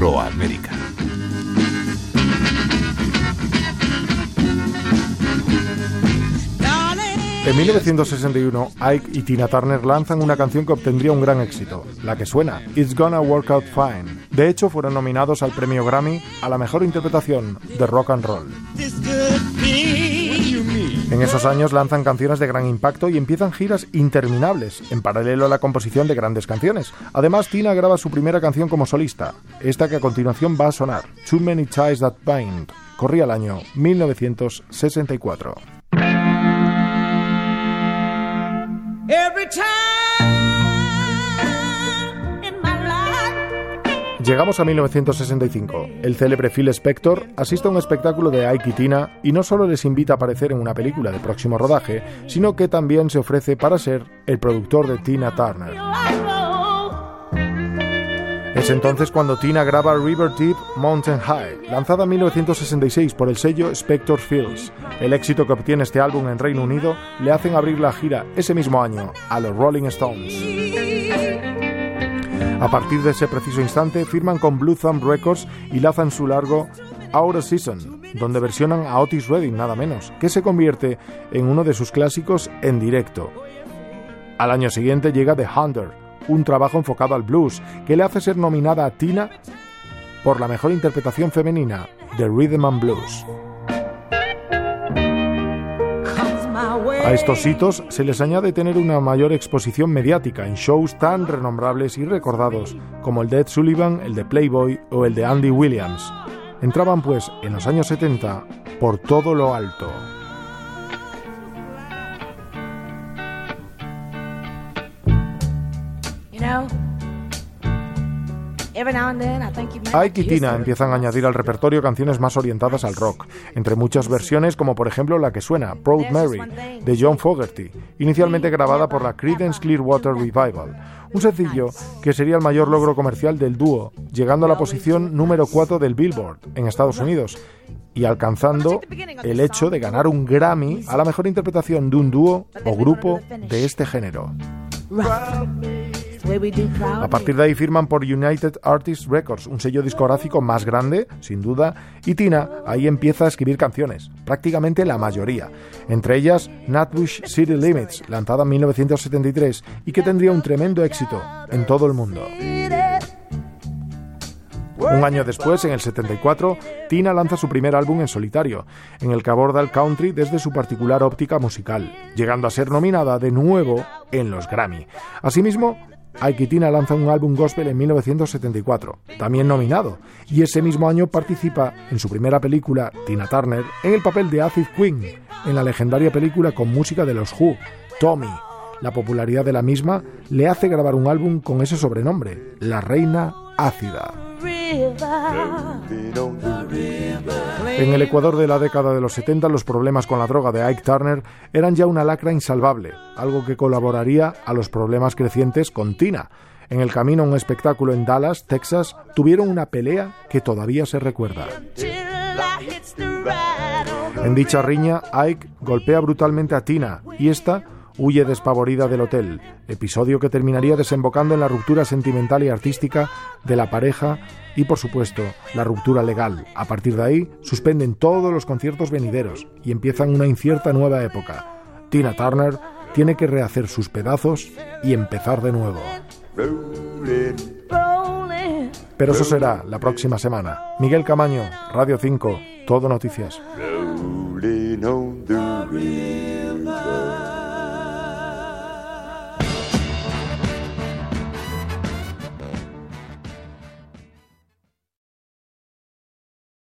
Afroamérica. En 1961, Ike y Tina Turner lanzan una canción que obtendría un gran éxito, la que suena It's Gonna Work Out Fine. De hecho, fueron nominados al premio Grammy a la mejor interpretación de rock and roll. En esos años lanzan canciones de gran impacto y empiezan giras interminables, en paralelo a la composición de grandes canciones. Además, Tina graba su primera canción como solista, esta que a continuación va a sonar, Too Many Ties That Bind. Corría el año 1964. Llegamos a 1965. El célebre Phil Spector asiste a un espectáculo de Ike Tina y no solo les invita a aparecer en una película de próximo rodaje, sino que también se ofrece para ser el productor de Tina Turner. Es entonces cuando Tina graba River Deep Mountain High, lanzada en 1966 por el sello Spector Fields. El éxito que obtiene este álbum en Reino Unido le hacen abrir la gira ese mismo año a los Rolling Stones. A partir de ese preciso instante firman con Blue Thumb Records y lanzan su largo Out of Season, donde versionan a Otis Redding nada menos, que se convierte en uno de sus clásicos en directo. Al año siguiente llega The Hunter, un trabajo enfocado al blues, que le hace ser nominada a Tina por la mejor interpretación femenina de Rhythm and Blues. A estos hitos se les añade tener una mayor exposición mediática en shows tan renombrables y recordados como el de Ed Sullivan, el de Playboy o el de Andy Williams. Entraban pues en los años 70 por todo lo alto. Ike y Tina empiezan a añadir al repertorio canciones más orientadas al rock, entre muchas versiones como por ejemplo la que suena, Proud Mary, de John Fogerty, inicialmente grabada por la Creedence Clearwater Revival, un sencillo que sería el mayor logro comercial del dúo, llegando a la posición número 4 del Billboard en Estados Unidos y alcanzando el hecho de ganar un Grammy a la mejor interpretación de un dúo o grupo de este género. A partir de ahí firman por United Artists Records, un sello discográfico más grande, sin duda, y Tina ahí empieza a escribir canciones, prácticamente la mayoría, entre ellas Nutbush City Limits, lanzada en 1973 y que tendría un tremendo éxito en todo el mundo. Un año después, en el 74, Tina lanza su primer álbum en solitario, en el que aborda el country desde su particular óptica musical, llegando a ser nominada de nuevo en los Grammy. Asimismo, Ike Tina lanza un álbum gospel en 1974, también nominado, y ese mismo año participa en su primera película, Tina Turner, en el papel de Acid Queen, en la legendaria película con música de los Who, Tommy. La popularidad de la misma le hace grabar un álbum con ese sobrenombre, La Reina Ácida. En el Ecuador de la década de los 70 los problemas con la droga de Ike Turner eran ya una lacra insalvable, algo que colaboraría a los problemas crecientes con Tina. En el camino a un espectáculo en Dallas, Texas, tuvieron una pelea que todavía se recuerda. En dicha riña, Ike golpea brutalmente a Tina y esta huye despavorida del hotel, episodio que terminaría desembocando en la ruptura sentimental y artística de la pareja y, por supuesto, la ruptura legal. A partir de ahí, suspenden todos los conciertos venideros y empiezan una incierta nueva época. Tina Turner tiene que rehacer sus pedazos y empezar de nuevo. Pero eso será la próxima semana. Miguel Camaño, Radio 5, Todo Noticias.